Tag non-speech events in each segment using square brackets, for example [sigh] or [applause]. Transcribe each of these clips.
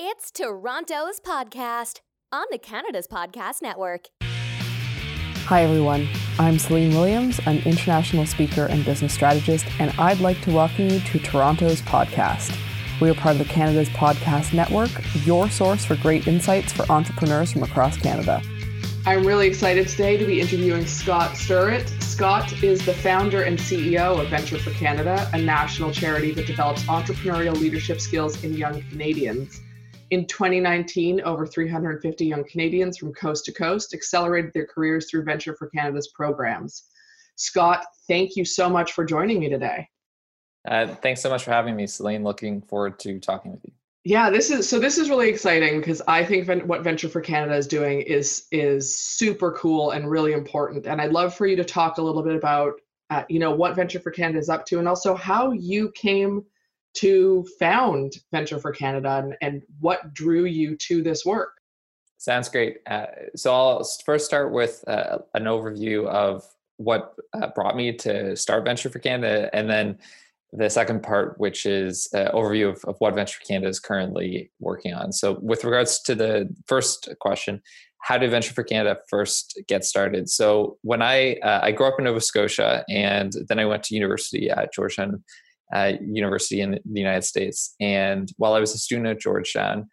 It's Toronto's podcast on the Canada's Podcast Network. Hi, everyone. I'm Celine Williams, an international speaker and business strategist, and I'd like to welcome you to Toronto's podcast. We are part of the Canada's Podcast Network, your source for great insights for entrepreneurs from across Canada. I'm really excited today to be interviewing Scott Stirrett. Scott is the founder and CEO of Venture for Canada, a national charity that develops entrepreneurial leadership skills in young Canadians. In 2019, over 350 young Canadians from coast to coast accelerated their careers through Venture for Canada's programs. Scott, thank you so much for joining me today. Uh, thanks so much for having me, Celine. Looking forward to talking with you. Yeah, this is so. This is really exciting because I think what Venture for Canada is doing is is super cool and really important. And I'd love for you to talk a little bit about, uh, you know, what Venture for Canada is up to, and also how you came to found Venture for Canada and, and what drew you to this work. Sounds great. Uh, so I'll first start with uh, an overview of what uh, brought me to start Venture for Canada, and then the second part, which is an overview of, of what Venture Canada is currently working on. So, with regards to the first question, how did Venture for Canada first get started? So, when I uh, I grew up in Nova Scotia, and then I went to university at Georgetown uh, University in the United States. And while I was a student at Georgetown,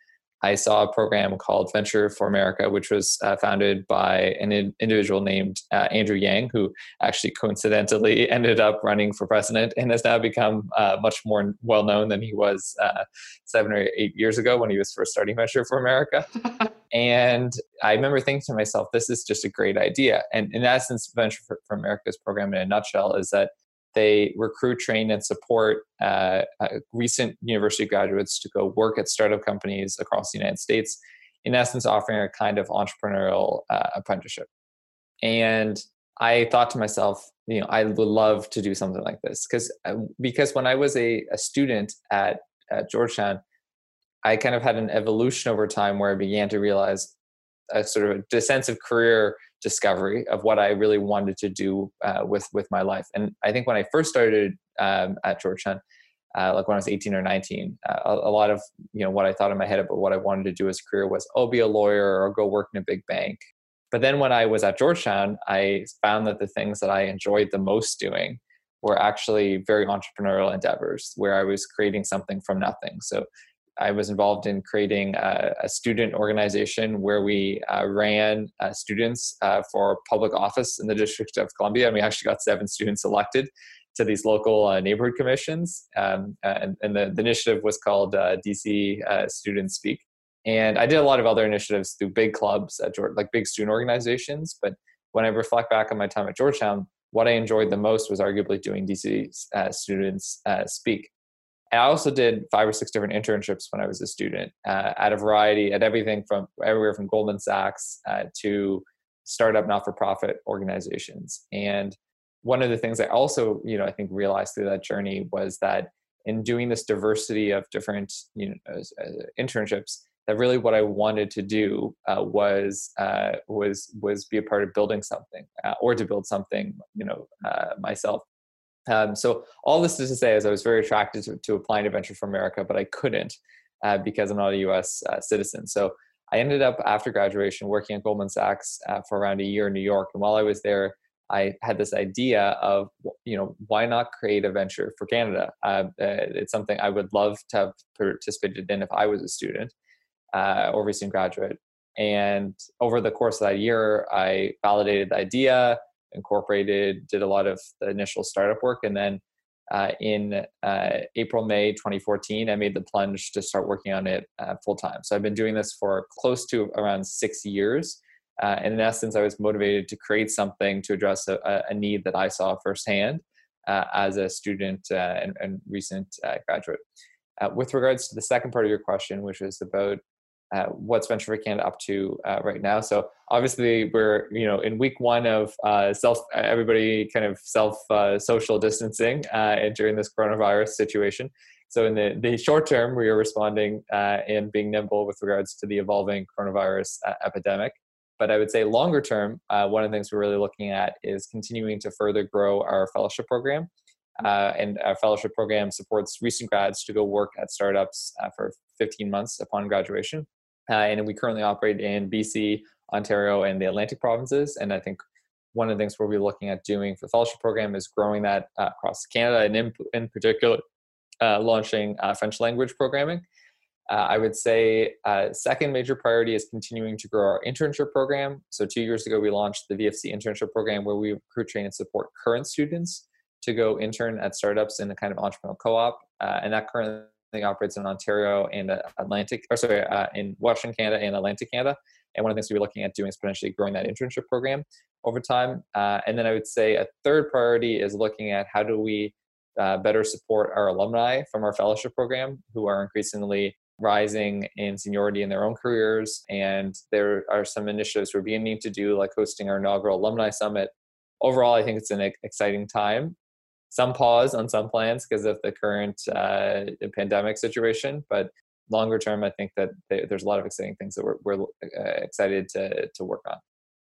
I saw a program called Venture for America, which was uh, founded by an in- individual named uh, Andrew Yang, who actually coincidentally [laughs] ended up running for president and has now become uh, much more well known than he was uh, seven or eight years ago when he was first starting Venture for America. [laughs] and I remember thinking to myself, this is just a great idea. And in essence, Venture for, for America's program, in a nutshell, is that they recruit, train, and support uh, uh, recent university graduates to go work at startup companies across the United States, in essence, offering a kind of entrepreneurial uh, apprenticeship. And I thought to myself, you know, I would love to do something like this because uh, because when I was a, a student at, at Georgetown, I kind of had an evolution over time where I began to realize a sort of a of career discovery of what I really wanted to do uh, with with my life. And I think when I first started um, at Georgetown, uh, like when I was 18 or 19, uh, a, a, lot of you know what I thought in my head about what I wanted to do as a career was, oh, be a lawyer or go work in a big bank. But then when I was at Georgetown, I found that the things that I enjoyed the most doing were actually very entrepreneurial endeavors where I was creating something from nothing. So I was involved in creating a, a student organization where we uh, ran uh, students uh, for public office in the District of Columbia, and we actually got seven [laughs] students elected to these local uh, neighborhood commissions. Um, and, and the, the, initiative was called uh, DC uh, Students Speak. And I did a lot of other initiatives through big clubs, George, like big student organizations. But when I reflect back on my time at Georgetown, what I enjoyed the most was arguably doing DC Students Speak I also did five or six different internships when I was a student uh, at a variety, at everything from everywhere from Goldman Sachs uh, to startup not-for-profit organizations. And one of the things I also, you know, I think realized through that journey was that in doing this diversity of different, you know, uh, internships, that really what I wanted to do uh, was uh, was was be a part of building something uh, or to build something, you know, myself. Um, so all this is to say is I was very attracted to, to applying to Venture for America, but I couldn't uh, because I'm not a U.S. Uh, citizen. So I ended up after graduation working at Goldman Sachs uh, for around a year in New York. And while I was there, I had this idea of you know why not create a venture for Canada? Uh, uh, it's something I would love to have participated in if I was a student uh, or recent graduate. And over the course of that year, I validated the idea incorporated, did a lot of the initial startup work, and then uh, in uh, April, May 2014, I made the plunge to start working on it uh, full time. So I've been doing this for close to around six years. Uh, and in essence, I was motivated to create something to address a, a need that I saw firsthand uh, as a student uh, and, and, recent graduate. with regards to the second part of your question, which is about uh, what's Venture Canada up to uh, right now. So obviously we're you know in week one of uh, self everybody kind of self uh, social distancing uh, during this coronavirus situation. So in the, the short term, we are responding and being nimble with regards to the evolving coronavirus epidemic. But I would say longer term, one of the things we're really looking at is continuing to further grow our fellowship program. Uh, and our fellowship program supports recent grads to go work at startups uh, for 15 months upon graduation. Uh, and we currently operate in BC, Ontario, and the Atlantic provinces. And I think one of the things we'll be looking at doing for the fellowship program is growing that uh, across Canada and in, in particular uh, launching uh, French language programming. Uh, I would say uh, second major priority is continuing to grow our internship program. So two years ago, we launched the VFC internship program where we recruit, train, and support current students to go intern at startups in a kind of entrepreneurial co-op, and that currently operates in Ontario and Atlantic, or sorry, in Western Canada and Atlantic Canada. And one of the things we're looking at doing is potentially growing that internship program over time. Uh, and then I would say a third priority is looking at how do we uh, better support our alumni from our fellowship program who are increasingly rising in seniority in their own careers. And there are some initiatives we're beginning to do, like hosting our inaugural alumni summit. Overall, I think it's an exciting time. Some pause on some plans because of the current uh, pandemic situation, but longer term, I think that there's a lot of exciting things that we're, we're uh, excited to, to work on.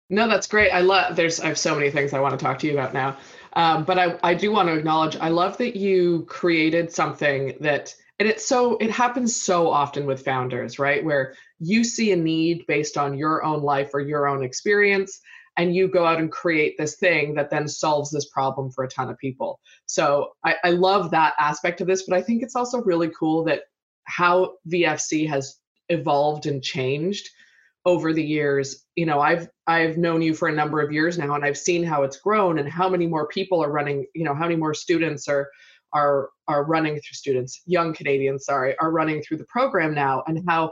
No, that's great. I love. There's. I have so many things I want to talk to you about now, um, but I I do want to acknowledge. I love that you created something that, and it's so it happens so often with founders, right? Where you see a need based on your own life or your own experience, and you go out and create this thing that then solves this problem for a ton of people. So I, I love that aspect of this, but I think it's also really cool that how VFC has evolved and changed over the years you know i've i've known you for a number of years now and i've seen how it's grown and how many more people are running you know how many more students are are are running through students young canadians sorry are running through the program now and how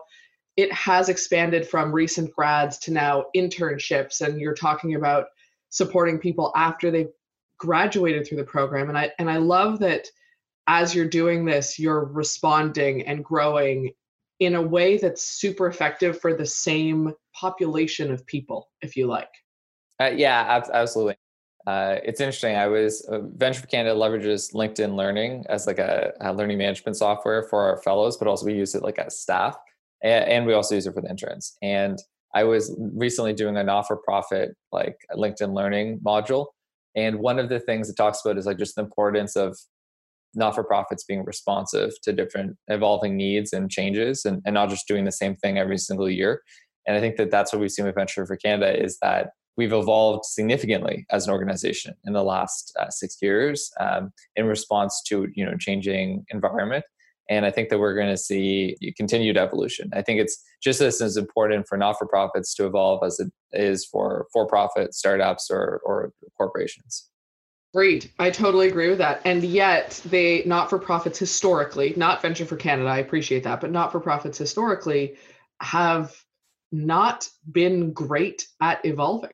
it has expanded from recent grads to now internships and you're talking about supporting people after they've graduated through the program and i and i love that as you're doing this you're responding and growing in a way that's super effective for the same population of people, if you like. Uh, yeah, ab- absolutely. Uh, it's interesting. I was uh, Venture Canada leverages LinkedIn Learning as like a, a, learning management software for our fellows, but also we use it like as staff, and, and we also use it for the interns. And I was recently doing a not-for-profit like LinkedIn Learning module, and one of the things it talks about is like just the importance of not for profits being responsive to different evolving needs and changes and, and not just doing the same thing every single year. And I think that that's what we've seen with Venture for Canada is that we've evolved significantly as an organization in the last uh, six years um, in response to you know changing environment. And I think that we're going to see continued evolution. I think it's just as, important for not for profits to evolve as it is for for profit startups or, or corporations. Great. I totally agree with that. And yet, they not for profits historically, not Venture for Canada, I appreciate that, but not for profits historically have not been great at evolving.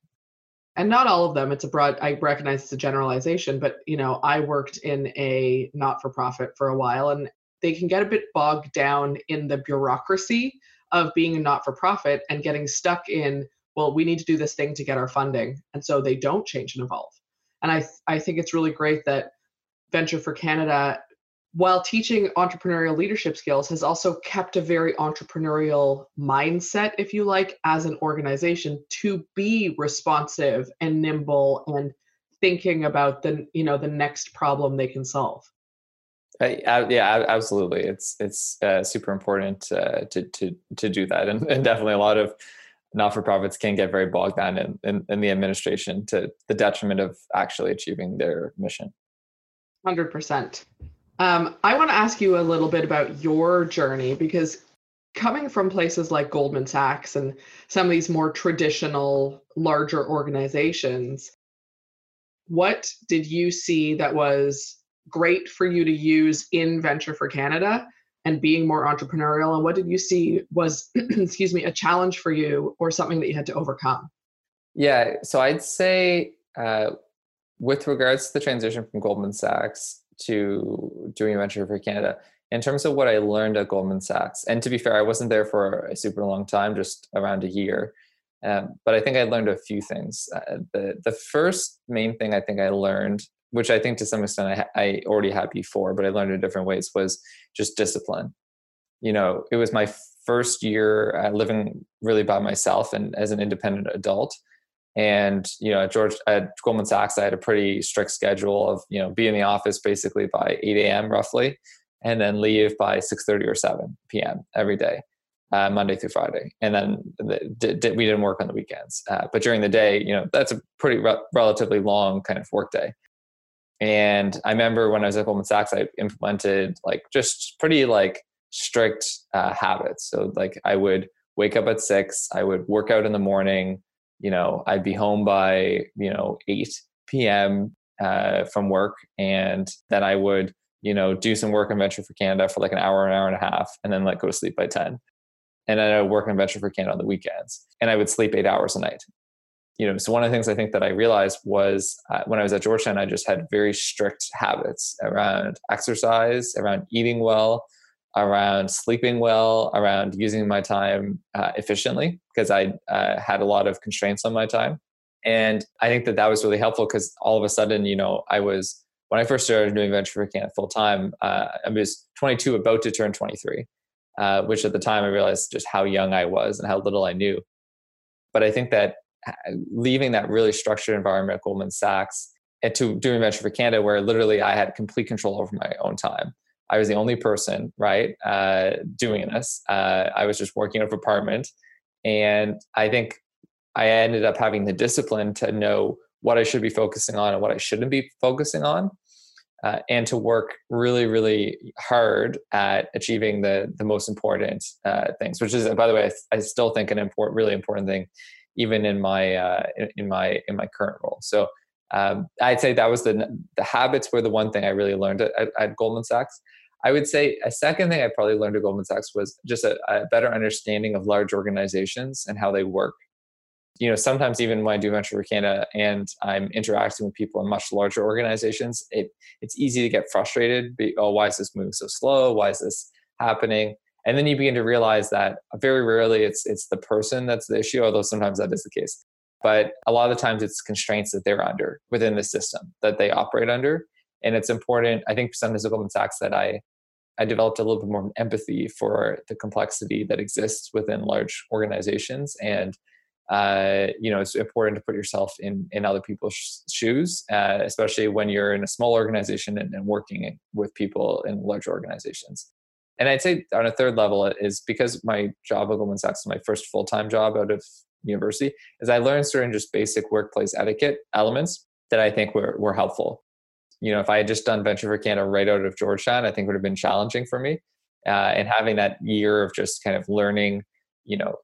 And not all of them. It's a broad, I recognize it's a generalization, but you know, I worked in a not for profit for a while and they can get a bit bogged down in the bureaucracy of being a not for profit and getting stuck in, well, we need to do this thing to get our funding. And so they don't change and evolve. And I, I think it's really great that Venture for Canada, while teaching entrepreneurial leadership skills, has also kept a very entrepreneurial mindset, if you like, as an organization to be responsive and nimble and thinking about the you know the next problem they can solve. Yeah, absolutely. It's it's uh, super important uh, to to to do that, and, and definitely a lot of not-for-profits can get very bogged down in, in, in, the administration to the detriment of actually achieving their mission. 100% um, i want to ask you a little bit about your journey because coming from places like goldman sachs and some of these more traditional larger organizations what did you see that was great for you to use in venture for canada and being more entrepreneurial? And what did you see was [clears throat] excuse me a challenge for you or something that you had to overcome? Yeah so i'd say uh, with regards to the transition from goldman sachs to doing venture for canada in terms of what i learned at goldman sachs and to be fair i wasn't there for a super long time just around a year um, but i think i learned a few things. Uh, the, the first main thing i think i learned which I think to some extent I, I already had before, but I learned in different ways, was just discipline. You know, it was my first year uh, living really by myself and as an independent adult. And you know, at George at Goldman Sachs, I had a pretty strict schedule of you know be in the office basically by 8 a.m. roughly, and then leave by 6:30 or 7 p.m. every day, uh, Monday through Friday. And then the, d- d- we didn't work on the weekends, uh, but during the day, you know, that's a pretty re- relatively long kind of work day. And I remember when I was at Goldman Sachs, I implemented like just pretty like strict uh, habits. So like I would wake up at six, I would work out in the morning. You know, I'd be home by you know eight p.m. Uh, from work, and then I would you know do some work in Venture for Canada for like an hour, an hour and a half, and then like go to sleep by ten. And then I would work in Venture for Canada on the weekends, and I would sleep eight hours a night you know, so one of the things I think that I realized was uh, when I was at Georgetown, I just had very strict habits around exercise, around eating well, around sleeping well, around using my time uh, efficiently because I uh, had a lot of constraints on my time. And I think that that was really helpful because all of a sudden, you know, I was when I first started doing venture for Canada full time, uh, I was 22, about to turn 23, uh, which at the time I realized just how young I was and how little I knew. But I think that leaving that really structured environment at Goldman Sachs and to doing venture for Canada, where literally I had complete control over my own time. I was the only person, right, uh, doing this. Uh, I was just working out of apartment, and I think I ended up having the discipline to know what I should be focusing on and what I shouldn't be focusing on, uh, and to work really, really hard at achieving the the most important uh, things. Which is, by the way, I, I still think an important, really important thing even in my uh, in, my in my current role. So um, I'd say that was the the habits were the one thing I really learned at, at, at, Goldman Sachs. I would say a second thing I probably learned at Goldman Sachs was just a, a better understanding of large organizations and how they work. You know, sometimes even when I do Venture for Canada and I'm interacting with people in much larger organizations, it it's easy to get frustrated. Be, oh, why is this moving so slow? Why is this happening? And then you begin to realize that very rarely it's it's the person that's the issue although sometimes that is the case. But a lot of the times it's constraints that they're under within the system that they operate under. And it's important i think sometimes at goldman sachs that i i developed a little bit more empathy for the complexity that exists within large organizations. And uh, you know it's important to put yourself in in other people's shoes uh, especially when you're in a small organization and, and working with people in large organizations and I'd say on a third level is because my job at Goldman Sachs is my first full time job out of university, is I learned certain just basic workplace etiquette elements that I think were, were helpful. You know, if I had just done Venture for Canada right out of Georgetown, I think would have been challenging for me. Uh, and having that year of just kind of learning, you know,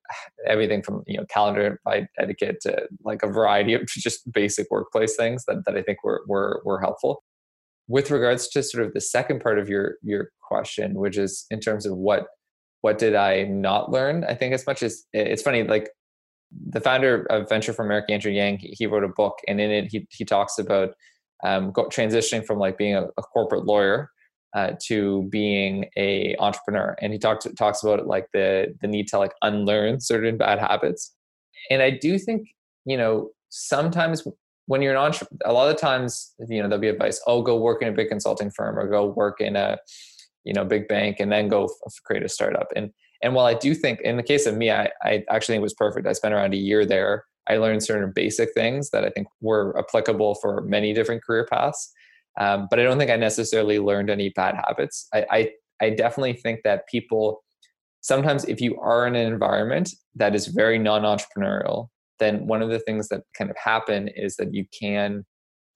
everything from, you know, calendar etiquette to like a variety of [laughs] just basic workplace things that, that I think were, were, were helpful with regards to sort of the second part of your your question which is in terms of what what did i not learn? I think as much as it's funny like the founder of venture for america andrew yang he wrote a book and in it he, he talks about um, transitioning from like being a, a corporate lawyer uh, to being a entrepreneur. And he talks talks about like the the need to like unlearn certain bad habits. And i do think you know sometimes when you're an entrepreneur, a lot of times, you know, there'll be advice, oh, go work in a big consulting firm or go work in a, you know, big bank and then go create a startup. And, and while I do think in the case of me, I, I actually think it was perfect. I spent around a year there. I learned certain basic things that I think were applicable for many different career paths. Um, but I don't think I necessarily learned any bad habits. I, I, I definitely think that people, sometimes if you are in an environment that is very non-entrepreneurial then one of the things that kind of happen is that you can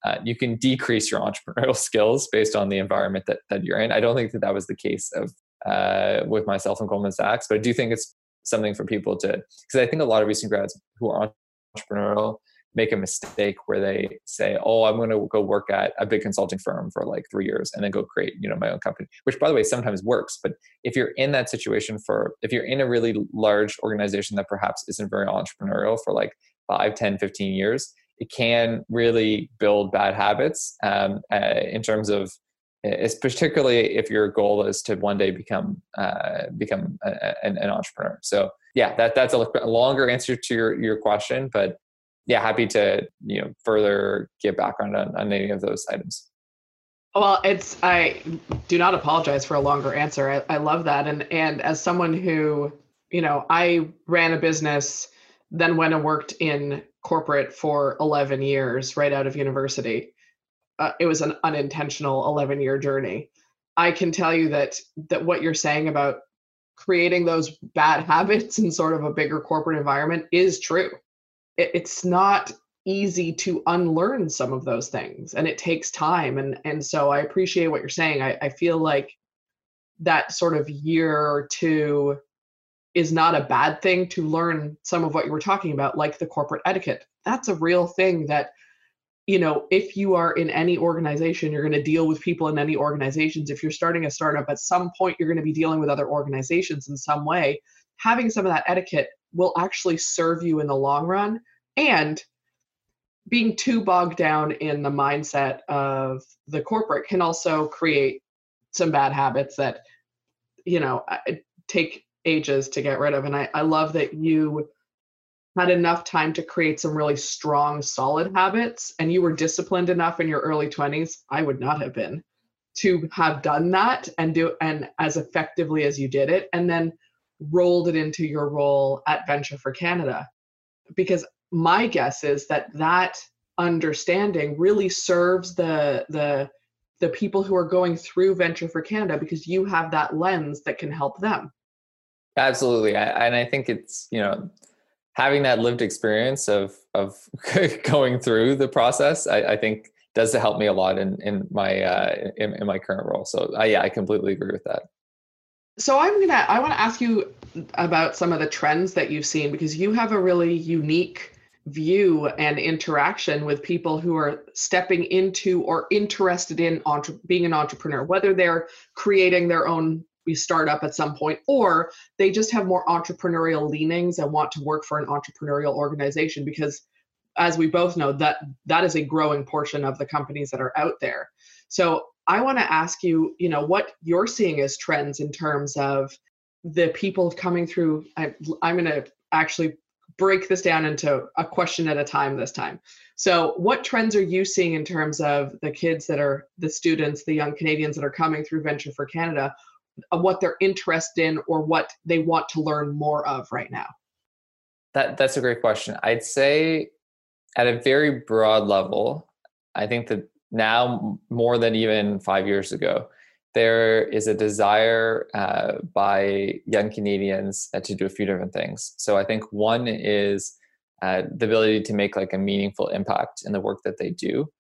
uh, you can decrease your [laughs] entrepreneurial skills based on the environment that, that you're in. I don't think that that was the case of uh, with myself and Goldman Sachs, but I do think it's something for people to because I think a lot of recent grads who are entrepreneurial make a mistake where they say, "Oh, I'm going to go work at a big consulting firm for like three years and then go create, you know, my own company." Which, by the way, sometimes works. But if you're in that situation for, if you're in a really large organization that perhaps isn't very entrepreneurial for like 5, 10, 15 years, it can really build bad habits um, uh, in terms of it's particularly if your goal is to one day become uh, become a, an, an, entrepreneur. So yeah, that that's a longer answer to your your question, but yeah, happy to you know further give background on, on any of those items. Well, it's I do not apologize for a longer answer. I, I love that, and and as someone who you know I ran a business then went and worked in corporate for 11 years right out of university. Uh, it was an unintentional 11 year journey. I can tell you that that what you're saying about creating those bad [laughs] habits in sort of a bigger corporate environment is true. It, it's not easy to unlearn some of those things and it takes time and and so i appreciate what you're saying. I, I feel like that sort of year or two is not a bad thing to learn some of what you were talking about like the corporate etiquette. That's a real thing that you know if you are in any organization you're going to deal with people in any organizations. If you're starting a startup at some point you're going to be dealing with other organizations in some way. Having some of that etiquette will actually serve you in the long run and being too bogged down in the mindset of the corporate can also create some bad habits that you know take ages to get rid of. And i, I love that you had enough time to create some really strong solid habits and you were disciplined enough in your early 20s i would not have been to have done that and do and as effectively as you did it. And then rolled it into your role at venture for canada. Because my guess is that that understanding really serves the the the people who are going through venture for canada because you have that lens that can help them. Absolutely. I, and i think it's you know having that lived experience of of [laughs] going through the process i, I think does help me a lot in in my uh in, in my current role. So uh, yeah i completely agree with that so i'm gonna i want to ask you about some of the trends that you've seen because you have a really unique view and interaction with people who are stepping into or interested in entre- being an entrepreneur, whether they're creating their own startup at some point or they just have more entrepreneurial leanings and want to work for an entrepreneurial organization because as we both know that that is a growing portion of the companies that are out there. So i want to ask you you know what you're seeing as trends in terms of the people coming through I, i'm going to actually break this down into a question at a time this time. So, what trends are you seeing in terms of the kids that are the students, the young Canadians that are coming through Venture for Canada, what they're interested in or what they want to learn more of right now? That that's a great question. I'd say at a very broad level, I think that now more than even 5 years ago, there is a desire uh, by young Canadians uh, to do a few different things. So I think one is uh, the ability to make like a meaningful impact in the work that they do.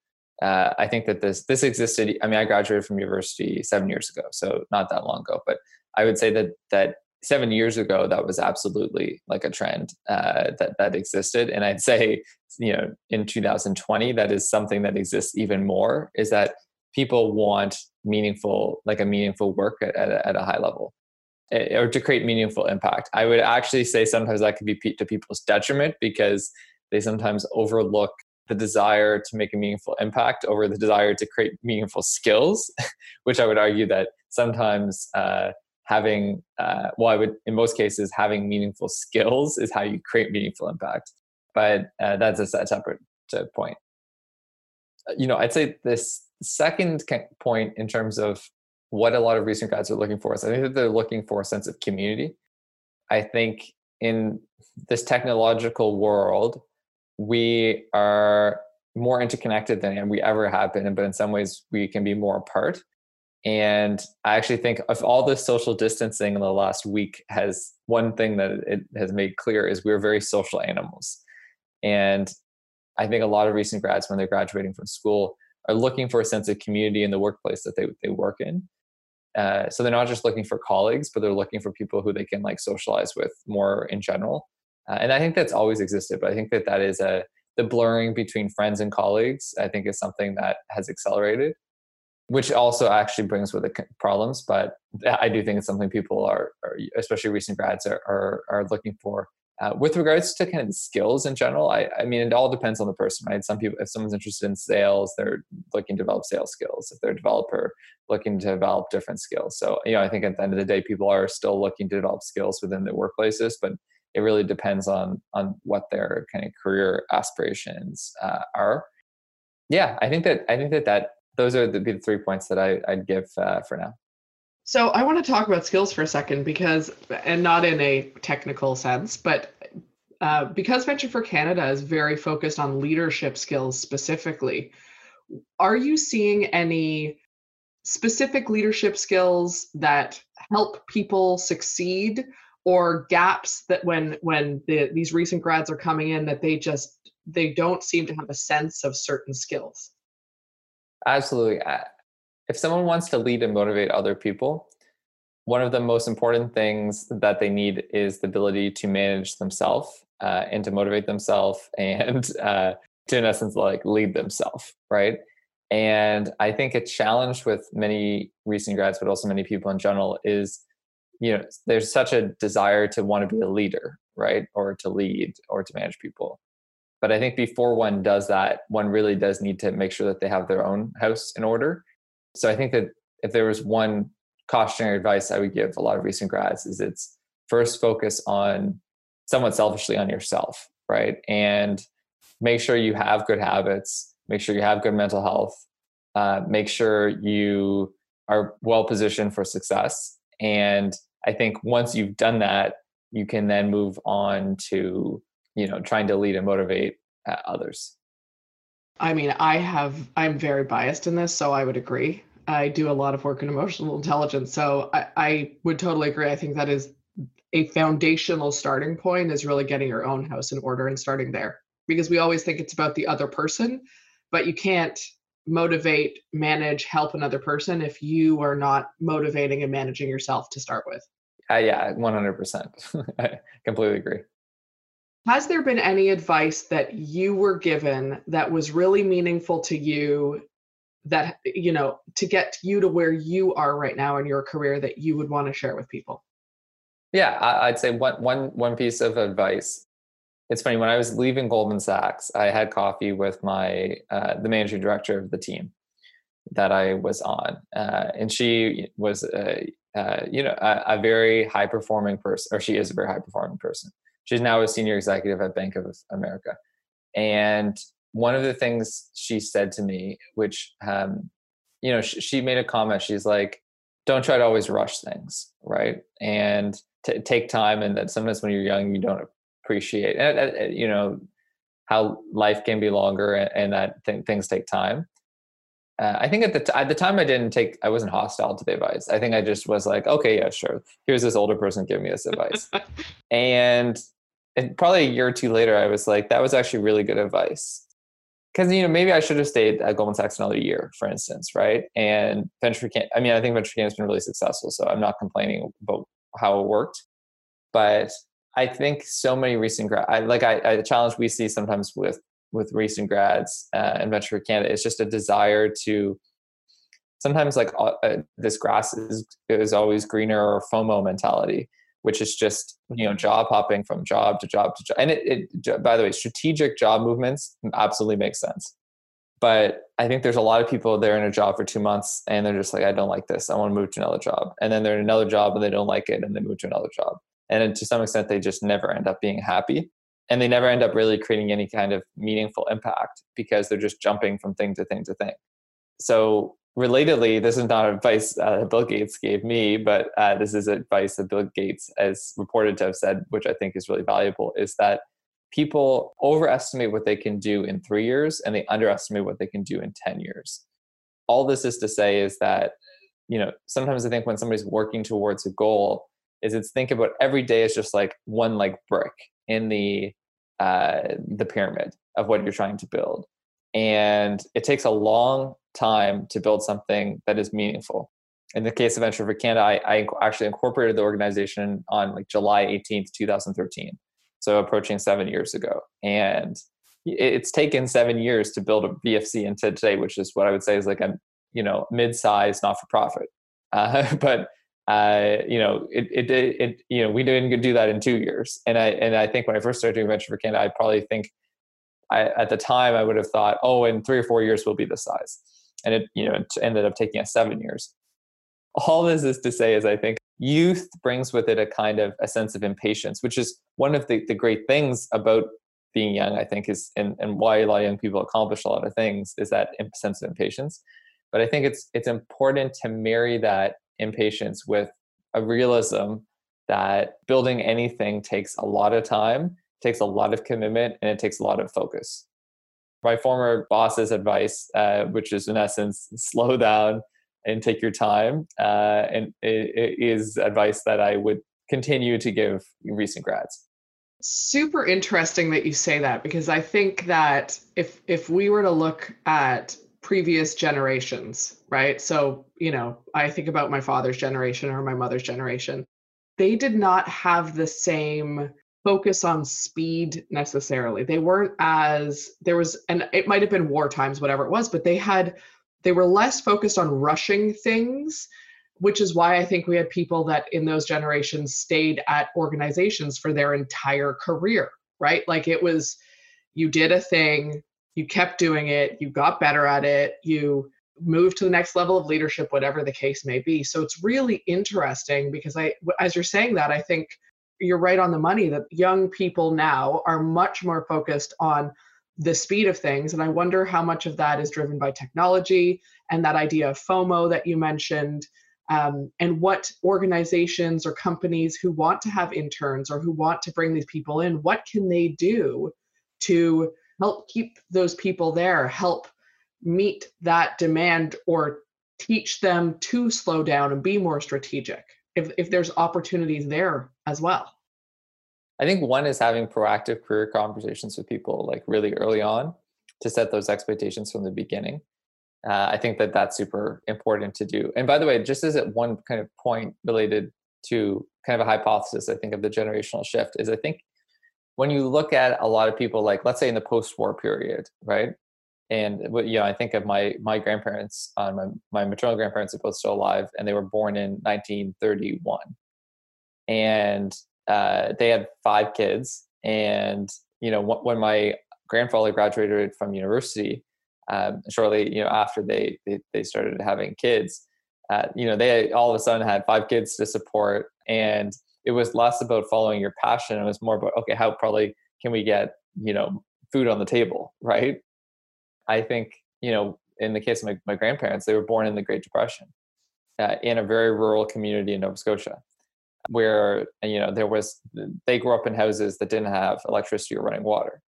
Uh, I think that this this existed. I mean, I graduated from university seven years ago, so not that long ago. But I would say that that seven years ago, that was absolutely like a trend uh, that that existed. And I'd say, you know, in 2020, that is something that exists even more. Is that people want meaningful like a meaningful work at, at, a, at a high level eh, or to create meaningful impact i would actually say sometimes that could be to people's detriment because they sometimes overlook the desire to make a meaningful impact over the desire to create meaningful skills [laughs] which i would argue that sometimes uh, having uh, well i would in most cases having meaningful skills is how you create meaningful impact but uh, that's a separate point you know i'd say this second point in terms of what a lot of recent grads are looking for is I think that they're looking for a sense of community. I think in this technological world, we are more interconnected than we ever have been, but in some ways we can be more apart. And I actually think of all the social distancing in the last week has one thing that it has made clear is we're very social animals. And I think a lot of recent grads, when they're graduating from school, are looking for a sense of community in the workplace that they, they work in. Uh, so they're not just looking for colleagues, but they're looking for people who they can like socialize with more in general. Uh, and I think that's always existed, but I think that that is a the blurring between friends and colleagues. I think is something that has accelerated, which also actually brings with it problems. But I do think it's something people are, are especially recent grads, are, are, are looking for uh, with regards to kind of skills in general, I, I mean, it all depends on the person, right? Some people, if someone's interested in sales, they're looking to develop sales skills. If they're a developer, looking to develop different skills. So, you know, I think at the end of the day, people are still looking to develop skills within their workplaces, but it really depends on on what their kind of career aspirations uh, are. Yeah, I think that I think that that those are the, the three points that I, I'd give uh, for now. So I want to talk about skills for a second because, and not in a technical sense, but Uh, because Venture for Canada is very focused on leadership skills specifically, are you seeing any specific leadership skills that help people succeed or gaps that when when the, these recent grads are coming in that they just they don't seem to have a sense of certain skills absolutely if someone wants to lead and motivate other people one of the most important things that they need is the ability to manage themselves uh, and to motivate themselves [laughs] and uh, to in essence like lead themselves right? And i think a challenge with many recent grads but also many people in general is you know there's such a desire to want to be a leader right? Or to lead or to manage people but i think before one does that one really does need to make sure that they have their own house in order. So i think that if there was one cautionary advice i would give a lot of recent grads is it's first focus on somewhat selfishly on yourself right? And make sure you have good habits make sure you have good mental health uh, make sure you are well positioned for success. And i think once you've done that you can then move on to you know trying to lead and motivate uh, others i mean i have i'm very biased in this so i would agree i do a lot of work in emotional intelligence so i, I would totally agree i think that is a foundational starting point is really getting your own house in order and starting there because we always think it's about the other person but you can't motivate, manage, help another person if you are not motivating and managing yourself to start with. Uh, yeah, 100%. [laughs] I completely agree. Has there been any advice that you were given that was really meaningful to you that, you know, to get you to where you are right now in your career that you would want to share with people? Yeah, I'd say one, one, one piece of advice it's funny when I was leaving Goldman Sachs, I had coffee with my uh, the managing director of the team that I was on, uh, and she was a, uh, you know a, a, very high performing person, or she is a very high performing person. She's now a senior executive at Bank of America, and one of the things she said to me, which um, you know, she, she made a comment. She's like, "Don't try to always rush things, right?" And t- take time, and that sometimes when you're young, you don't appreciate and, you know how life can be longer and, and that th- things take time. Uh, i think at the, t- at the time i didn't take i wasn't hostile to the advice. I think i just was like okay yeah sure. Here's this older person giving me this advice. [laughs] And, and probably a year or two later i was like that was actually really good advice because you know maybe I should have stayed at Goldman Sachs another year, for instance, right? And venture can I mean, I think venture can has been really successful, so I'm not complaining about how it worked. But I think so many recent grad, I, like I, I, the challenge we see sometimes with with recent grads uh, in venture Canada is just a desire to sometimes like uh, this grass is is always greener or FOMO mentality, which is just you know mm-hmm. job hopping from job to job to job. And it, it by the way, strategic job movements absolutely make sense. But I think there's a lot of people they're in a job for two months and they're just like, I don't like this. I want to move to another job. And then they're in another job and they don't like it and they move to another job and to some extent they just never end up being happy and they never end up really creating any kind of meaningful impact because they're just jumping from thing to thing to thing so relatedly this is not advice uh, bill gates gave me but uh, this is advice that bill gates has reported to have said which i think is really valuable is that people overestimate what they can do in three years and they underestimate what they can do in 10 years. All this is to say is that you know sometimes i think when somebody's working towards a goal is it's think about every day as just like one like brick in the uh, the pyramid of what you're trying to build and it takes a long time to build something that is meaningful. In the case of venture for canada I, I actually incorporated the organization on like july 18th 2013 so approaching seven years ago. And it's taken seven years to build a vfc into today which is what i would say is like a you know mid-sized not-for-profit. Uh, [laughs] but uh, you know, it, it, it, you know, we didn't do that in two years. And I, and I think when I first started doing venture for Canada, I probably think I, at the time I would have thought, oh, in three or four years we'll be this size. And it, you know, it ended up taking us seven years. All this is to say is I think youth brings with it a kind of a sense of impatience, which is one of the, the great things about being young, I think is, and, and why a lot of young people accomplish a lot of things is that sense of impatience. But I think it's, it's important to marry that impatience with a realism that building anything takes a lot of time takes a lot of commitment and it takes a lot of focus. My former boss's advice, uh, which is in essence, [laughs] slow down and take your time, uh, and it, it is advice that I would continue to give recent grads. Super interesting that you say that because I think that if if we were to look at previous generations, right? So, you know, I think about my father's generation or my mother's generation. They did not have the same focus on speed necessarily. They weren't as there was and it might have been war times whatever it was, but they had they were less focused on rushing things which is why I think we had people that in those generations stayed at organizations for their entire career, right? Like it was, you did a thing, you kept doing it, you got better at it, you moved to the next level of leadership, whatever the case may be. So it's really interesting because I, as you're saying that, I think you're right on the money that young people now are much more focused on the speed of things. And I wonder how much of that is driven by technology and that idea of FOMO that you mentioned um, and what organizations or companies who want to have interns or who want to bring these people in what can they do to help keep those people there help meet that demand or teach them to slow down and be more strategic if, if there's opportunities there as well i think one is having proactive career conversations with people like really early on to set those expectations from the beginning uh, I think that that's super important to do. And by the way, just as at one kind of point related to kind of a hypothesis, I think of the generational shift is I think when you look at a lot of people, like let's say in the post-war period, right? And you know, I think of my my grandparents, uh, my my maternal grandparents are both still alive, and they were born in 1931, and uh, they had five kids. And you know, when my grandfather graduated from university, um, shortly you know after they they, they started having kids uh, you know they all of a sudden had five kids to support. And it was less about following your passion. It was more about okay how probably can we get you know food on the table right? I think you know in the case of my, my grandparents they were born in the great depression uh, in a very rural community in nova scotia where you know there was they grew up in houses that didn't have electricity or running water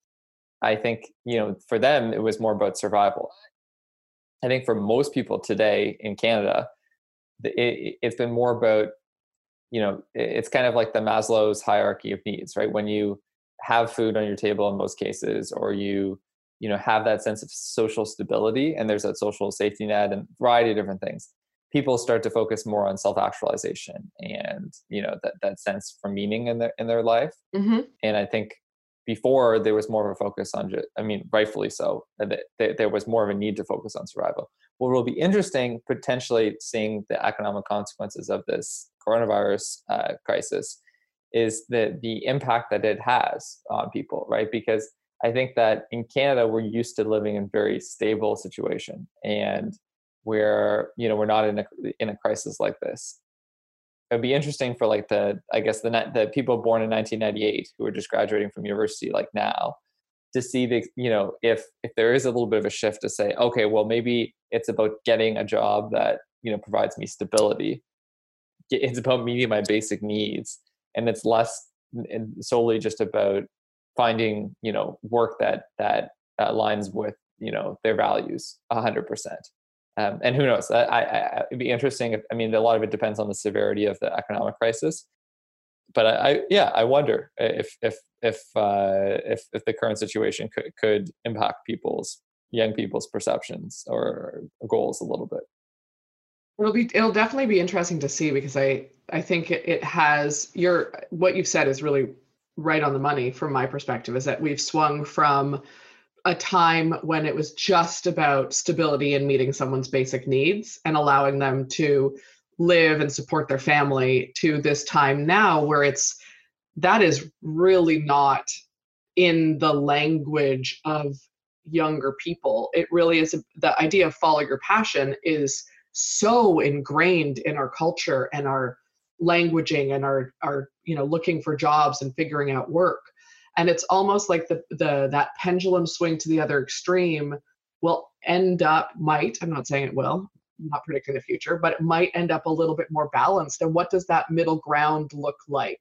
I think, you know, for them, it was more about survival. I think for most people today in Canada, it, has been more about, you know, it's kind of like the Maslow's hierarchy of needs, right? When you have food on your table in most cases, or you, you know, have that sense of social stability and there's that social safety net and variety of different things, people start to focus more on self-actualization and, you know, that, that sense for meaning in their, in their life. Mm-hmm. And I think before there was more of a focus on just, i mean rightfully so that there was more of a need to focus on survival what will be interesting potentially seeing the economic consequences of this coronavirus uh, crisis is the the impact that it has on people right because i think that in canada we're used to living in very stable situation and where you know we're not in a in a crisis like this. It'd be interesting for like the I guess the the people born in 1998 who are just graduating from university like now to see the you know if if there is a little bit of a shift to say okay well maybe it's about getting a job that you know provides me stability. It's about meeting my basic needs and it's less and solely just about finding you know work that that aligns with you know their values 100% um, and who knows? I, I, it'd be interesting. If, I mean, a lot of it depends on the severity of the economic crisis. But I, I yeah, I wonder if if if uh, if if the current situation could could impact people's young people's perceptions or goals a little bit. It'll be it'll definitely be interesting to see because I I think it, it has your what you've said is really right on the money from my perspective is that we've swung from a time when it was just about stability and meeting someone's basic needs and allowing them to live and support their family to this time now where it's that is really not in the language of younger people. It really is the idea of follow your passion is so ingrained in our culture and our languaging and our our you know looking for jobs and figuring out work and it's almost like the the that pendulum swing to the other extreme will end up might i'm not saying it will I'm not predicting the future but it might end up a little bit more balanced and what does that middle ground look like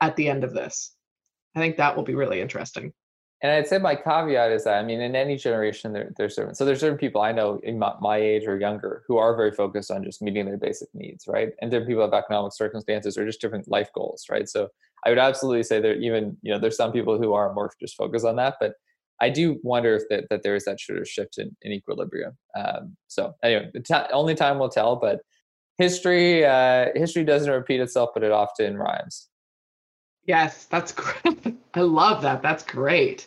at the end of this I think that will be really interesting. And I'd say my caveat is that I mean, in any generation, there, there's certain so there's certain people I know in my, my, age or younger who are very focused on just meeting their basic needs, right? And different people have economic circumstances or just different life goals, right? So I would absolutely say that even you know there's some people who are more just focused on that, but I do wonder if that, that there is that sort of shift in, in equilibrium. Um, so anyway, t- only time will tell. But history uh, history doesn't repeat itself, but it often rhymes. Yes, that's great. [laughs] I love that. That's great.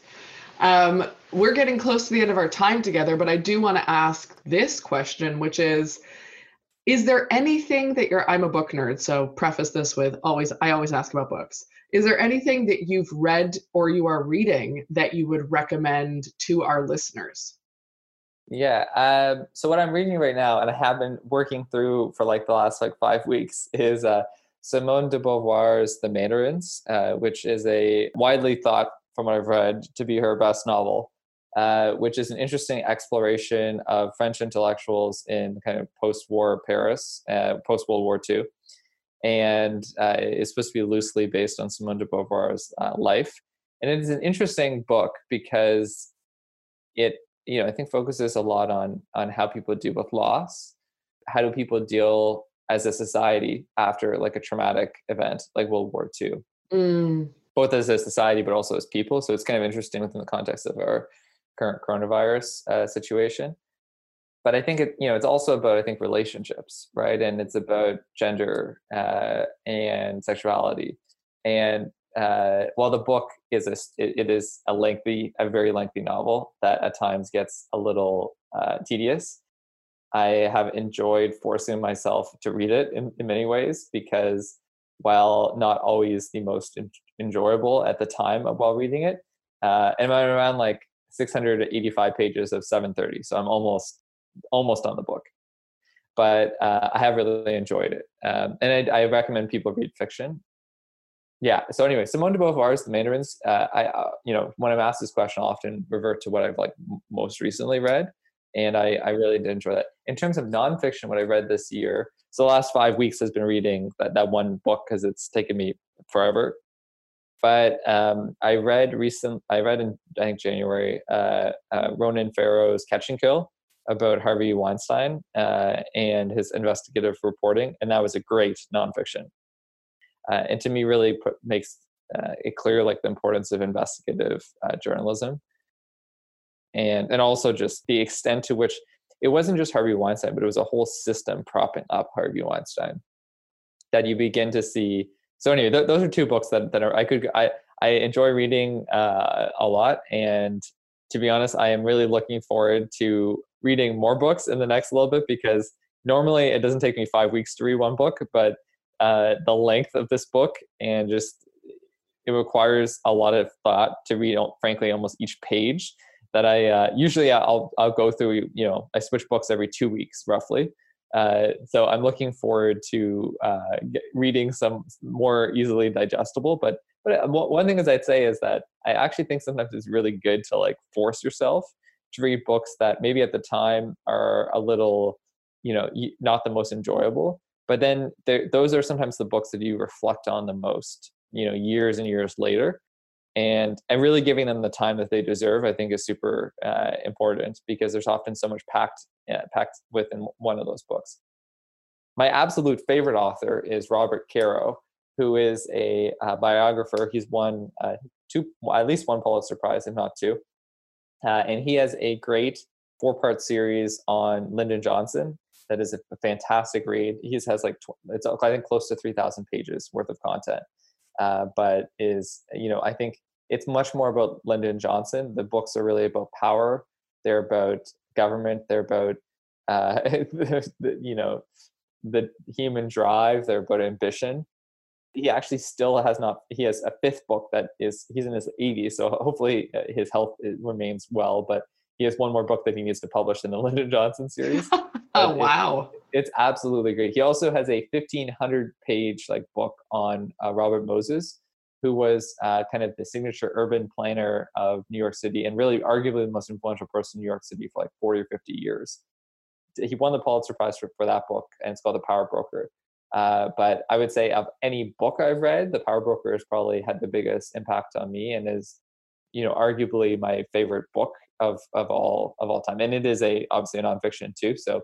Um, we're getting close to the end of our time together, but I do want to ask this question, which is Is there anything that you're, I'm a book nerd, so preface this with always, I always ask about books. Is there anything that you've read or you are reading that you would recommend to our listeners? Yeah. Um, so what I'm reading right now, and I have been working through for like the last like five weeks, is uh, Simone de Beauvoir's The Mandarins, uh, which is a widely thought, from what I've read, to be her best novel. Uh, which is an interesting exploration of French intellectuals in kind of post-war Paris, uh, post-World War II, and uh, is supposed to be loosely based on Simone de Beauvoir's uh, life. And it is an interesting book because it you know, I think focuses a lot on on how people deal with loss. How do people deal as a society after like a traumatic event like World War II? Mm. Both as a society, but also as people. So it's kind of interesting within the context of our current coronavirus uh, situation. But I think it, you know, it's also about I think relationships, right? And it's about gender uh, and sexuality. And uh, while the book is a, it, it is a lengthy, a very lengthy novel that at times gets a little uh, tedious. I have enjoyed forcing myself to read it in, in many ways because while not always the most en- enjoyable at the time while reading it, uh, and I'm around like 685 pages of 730, so I'm almost almost on the book. But uh, I have really enjoyed it, um, and I, I recommend people read fiction yeah. So anyway, Simone de Beauvoir's The Mandarins. Uh, I, uh, you know, when I'm asked this question, I often revert to what I've like most recently read, and I, I really did enjoy that. In terms of nonfiction, what I read this year, so the last five weeks has been reading that that one book because it's taken me forever. But um, I read recent. I read in I think January uh, uh, Ronan Farrow's Catch and Kill about Harvey Weinstein uh, and his investigative reporting, and that was a great nonfiction uh, and to me really put, makes uh, it clear like the importance of investigative uh, journalism and and also just the extent to which it wasn't just Harvey Weinstein, but it was a whole system propping up Harvey Weinstein that you begin to see. So anyway, th- those are two books that that are I could I I enjoy reading uh, a lot, and to be honest, I am really looking forward to reading more books in the next little bit because normally it doesn't take me five weeks to read one book, but uh, the length of this book and just it requires a lot of thought to read frankly almost each page that i uh, usually i'll i'll go through you know i switch books every two weeks roughly. Uh, so i'm looking forward to uh, reading some more easily digestible but but uh, one thing is i'd say is that i actually think sometimes it's really good to like force yourself to read books that maybe at the time are a little you know not the most enjoyable but then those are sometimes the books that you reflect on the most you know years and years later and and really giving them the time that they deserve i think is super uh, important because there's often so much packed packed within one of those books. My absolute favorite author is robert caro who is a uh, biographer. He's won uh, two at least one pulitzer prize if not two. Uh, and he has a great four part series on lyndon johnson that is a, fantastic read. He has like it's I think close to three thousand pages worth of content, uh, but is you know I think it's much more about Lyndon Johnson. The books are really about power. They're about government. They're about uh, the, [laughs] you know the human drive. They're about ambition. He actually still has not. He has a fifth book that is he's in his 80s, so hopefully uh, his health uh, remains well. But he has one more book that he needs to publish in the [laughs] Lyndon Johnson series. [laughs] oh wow! It, it's absolutely great. He also has a 1500 page like book on uh, Robert Moses, who was uh, kind of the signature urban planner of New York City and really arguably the most influential person in New York City for like 40 or 50 years. He won the Pulitzer Prize for, for that book, and it's called The Power Broker. Uh, but I would say of any book I've read, The Power Broker has probably had the biggest impact on me and is, you know, arguably my favorite book of of all of all time. And it is a obviously a nonfiction too. So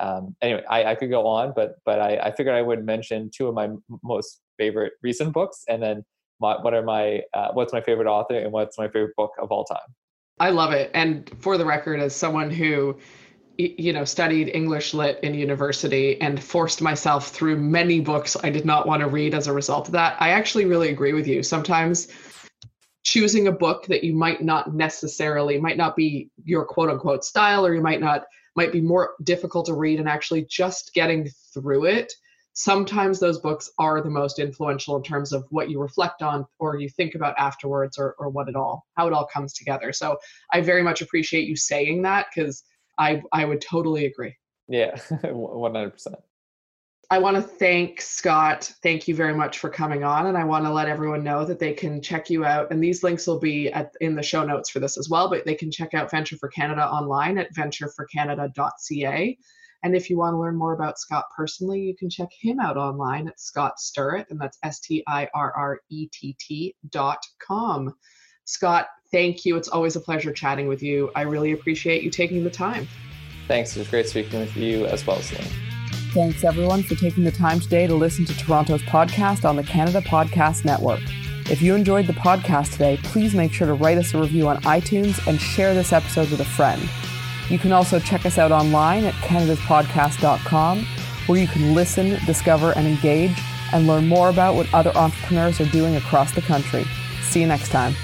um, anyway, I, I could go on, but but I, I figured I would mention two of my most favorite recent books, and then my, what are my uh, what's my favorite author and what's my favorite book of all time. I love it. And for the record, as someone who you know studied english lit in university and forced myself through many books i did not want to read as a result of that i actually really agree with you sometimes choosing a book that you might not necessarily might not be your quote unquote style or you might not might be more difficult to read and actually just getting through it sometimes those books are the most influential in terms of what you reflect on or you think about afterwards or, or what it all how it all comes together so i very much appreciate you saying that because i i would totally agree yeah [laughs] 100% I want to thank Scott. Thank you very much for coming on. And I want to let everyone know that they can check you out. And these links will be at, in the show notes for this as well, but they can check out Venture for Canada online at ventureforcanada.ca. And if you want to learn more about Scott personally, you can check him out online at Scott Stirrett, and that's S T I R R E T T dot com. Scott, thank you. It's always a pleasure chatting with you. I really appreciate you taking the time. Thanks. It was great speaking with you as well, Celine. Thanks everyone for taking the time today to listen to Toronto's podcast on the Canada Podcast Network. If you enjoyed the podcast today, please make sure to write us a review on iTunes and share this episode with a friend. You can also check us out online at canadaspodcast.com, where you can listen, discover, and engage, and learn more about what other entrepreneurs are doing across the country. See you next time.